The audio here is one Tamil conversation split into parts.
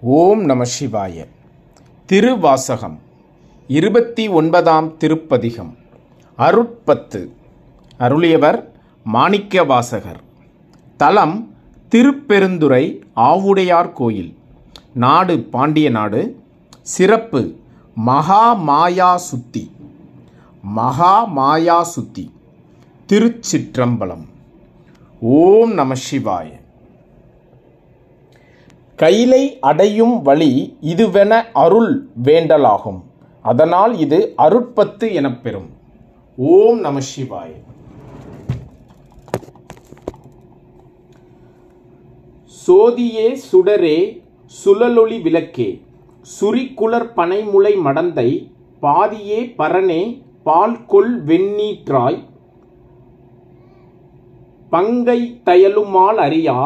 ஓம் நம சிவாய. திருவாசகம் இருபத்தி ஒன்பதாம் திருப்பதிகம். அருட்பத்து. அருளியவர் மாணிக்க வாசகர் தலம் திருப்பெருந்துறை ஆவுடையார் கோயில். நாடு பாண்டிய நாடு. சிறப்பு மகா மாயா சுத்தி. மகா மாயா சுத்தி. திருச்சிற்றம்பலம். ஓம் நம சிவாய. கைலை அடையும் வழி இதுவென அருள் வேண்டலாகும். அதனால் இது அருட்பத்து எனப்பெறும் ஓம் நம சிவாய. சோதியே சுடரே சுழலொளி விளக்கே சுரிக்குளர் பனைமுளை மடந்தை பாதியே பரனே பால் கொள் வெண்ணீற்றாய் பங்கை தயலுமால் அறியா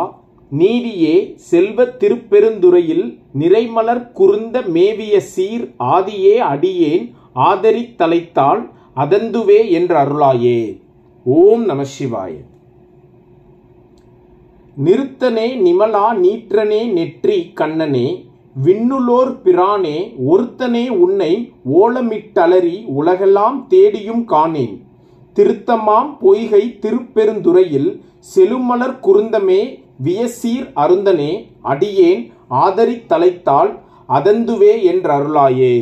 நீதியே செல்வத் திருப்பெருந்துறையில் நிறைமலர் குருந்த மேவிய சீர் ஆதியே அடியேன் ஆதரித்தலைத்தாள் அதந்துவே என்று அருளாயே. ஓம் நம சிவாய. நிறுத்தனே நிமலா நீற்றனே நெற்றி கண்ணனே விண்ணுலோர் பிரானே ஒருத்தனே உன்னை ஓலமிட்டலறி உலகெல்லாம் தேடியும் காணேன். திருத்தமாம் பொய்கை திருப்பெருந்துறையில் செலுமலர் குருந்தமே வியசீர் அருந்தனே அடியேன் ஆதரித்தலைத்தால் அதந்துவே என்றருளாயே.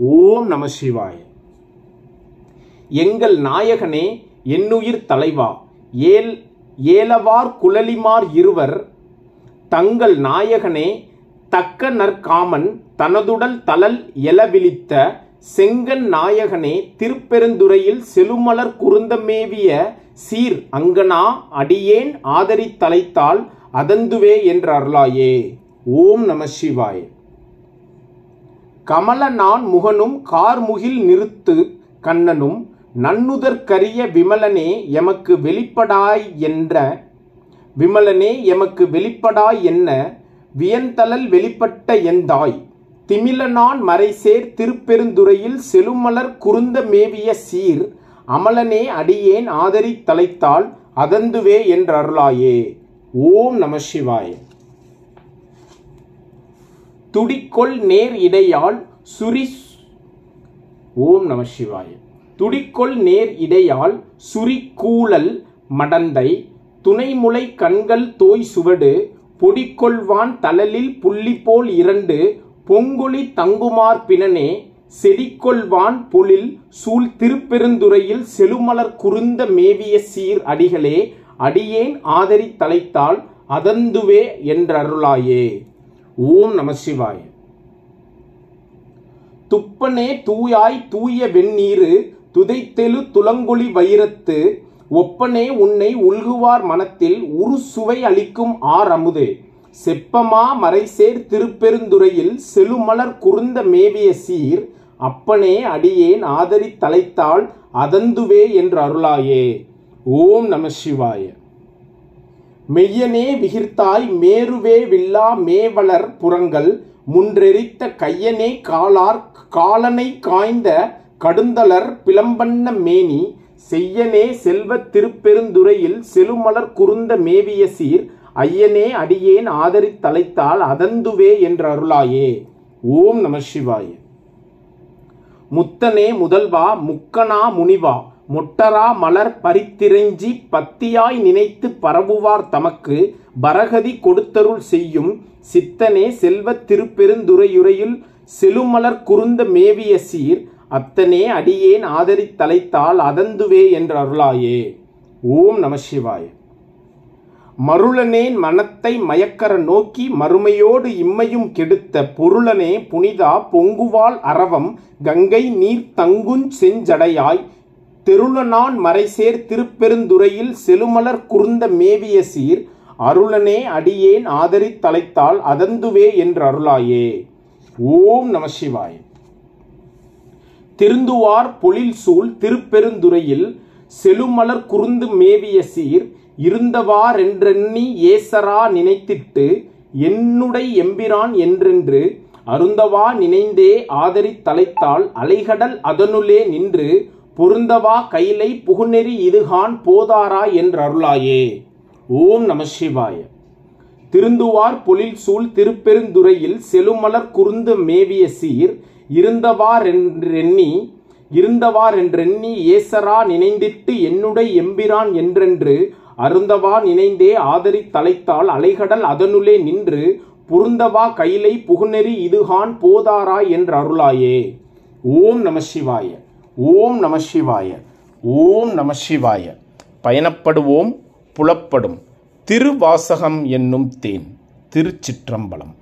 ஓம் நம சிவாய. எங்கள் நாயகனே என்னுயிர் தலைவா ஏல் ஏலவார் குழலிமார் இருவர் தங்கள் நாயகனே தக்க நற்காமன் தனதுடல் தளல் எலவிழித்த செங்கன் நாயகனே திருப்பெருந்துறையில் செலுமலர் குருந்தமேவிய சீர் அங்கனா அடியேன் ஆதரித்தலைத்தால் அதந்துவே என்று அருளாயே. ஓம் நம சிவாய். கமல நான் முகனும் கார்முகில் நிறுத்து கண்ணனும் நன்னுதற்கரிய விமலனே எமக்கு வெளிப்படாய் என்ற விமலனே எமக்கு வெளிப்படாய் என்ன வியந்தளல் வெளிப்பட்ட எந்தாய் திமிலனான் மறைசேர் திருப்பெருந்துறையில் செலுமலர் குருந்த மேவிய சீர் அமலனே அடியேன் ஆதரித் தலைத்தாள் அதந்துவே என்றருளாயே ஓம் நம சிவாய. துடிக்கொள் நேர் இடையால் சுரி ஓம் நம சிவாய. துடிக்கொள் நேர் இடையால் சுரி கூழல் மடந்தை துணைமுலை கண்கள் தோய் சுவடு பொடிக்கொள்வான் தளலில் புள்ளி போல் இரண்டு பொங்கொழி தங்குமார் பிணனே செடிக்கொள்வான் பொழில் சூழ் திருப்பெருந்துறையில் செழுமலர் குருந்த மேவிய சீர் அடிகளே அடியேன் ஆதரித் தலைத்தால் அதந்துவே என்றருளாயே. ஓம் நம சிவாய. துப்பனே தூயாய் தூய வெந்நீரு துதைத்தெழு துலங்கொளி வைரத்து ஒப்பனே உன்னை உள்குவார் மனத்தில் உரு சுவை அளிக்கும் ஆர் அமுதே. செப்பமா மறைசேர் திருப்பெருந்துறையில் செழுமலர் குறுந்த மேவிய சீர் அப்பனே அடியேன் ஆதரித் தலைத்தாள் அதந்துவே என்று அருளாயே ஓம் நம சிவாய. மெய்யனே விகிர்த்தாய் மேருவே வில்லா மேவலர் புறங்கள் முன்றெரித்த கையனே காலார் காலனை காய்ந்த கடுந்தலர் பிளம்பண்ண மேனி செய்யனே செல்வத் திருப்பெருந்துறையில் செலுமலர் குருந்த மேவிய சீர் ஐயனே அடியேன் ஆதரித் தலைத்தால் அதந்துவே என்ற அருளாயே ஓம் நம சிவாய. முத்தனே முதல்வா முக்கனா முனிவா மொட்டரா மலர் பரித்திரைஞ்சி பத்தியாய் நினைத்து பரவுவார் தமக்கு பரகதி கொடுத்தருள் செய்யும் சித்தனே செல்வத் திருப்பெருந்துறையுறையில் செலுமலர் குருந்த மேவிய சீர் அத்தனே அடியேன் ஆதரித் தலைத்தால் அதந்துவே என்று அருளாயே ஓம் நம சிவாய. மருளனேன் மனத்தை மயக்கர நோக்கி மறுமையோடு இம்மையும் கெடுத்த பொருளனே புனிதா பொங்குவாள் அரவம் கங்கை நீர் தங்குஞ் செஞ்சடையாய் தெருளனான் மறைசேர் திருப்பெருந்துறையில் செழுமலர் குறுந்த மேவிய சீர் அருளனே அடியேன் ஆதரித் தலைத்தால் அதந்துவே என்று அருளாயே ஓம் நம சிவாய. திருந்துவார் பொழில் சூழ் திருப்பெருந்துறையில் செழுமலர் குறுந்து மேவிய சீர் இருந்தவாறென்றெண்ணி ஏசரா நினைத்திட்டு என்னுடை எம்பிரான் என்றென்று அருந்தவா நினைந்தே ஆதரித் தலைத்தால் அலைகடல் அதனுள்ளே நின்று பொருந்தவா கைலை புகுநெறி இதுகான் போதாரா என்றருளாயே. ஓம் நம சிவாய. திருந்துவார் பொழில் சூழ் திருப்பெருந்துறையில் செழுமலர் குருந்து மேவிய சீர் இருந்தவாறென்றெண்ணி இருந்தவாறென்றெண்ணி ஏசரா நினைந்திட்டு என்னுடை எம்பிரான் என்றென்று அருந்தவா நினைந்தே ஆதரி தலைத்தால் அலைகடல் அதனுள்ளே நின்று புருந்தவா கைலை புகுநெறி இதுகான் போதாரா என்று அருளாயே ஓம் நம சிவாய. ஓம் நம சிவாய. ஓம் நம சிவாய. பயணப்படுவோம் புலப்படும். திருவாசகம் என்னும் தேன். திருச்சிற்றம்பலம்.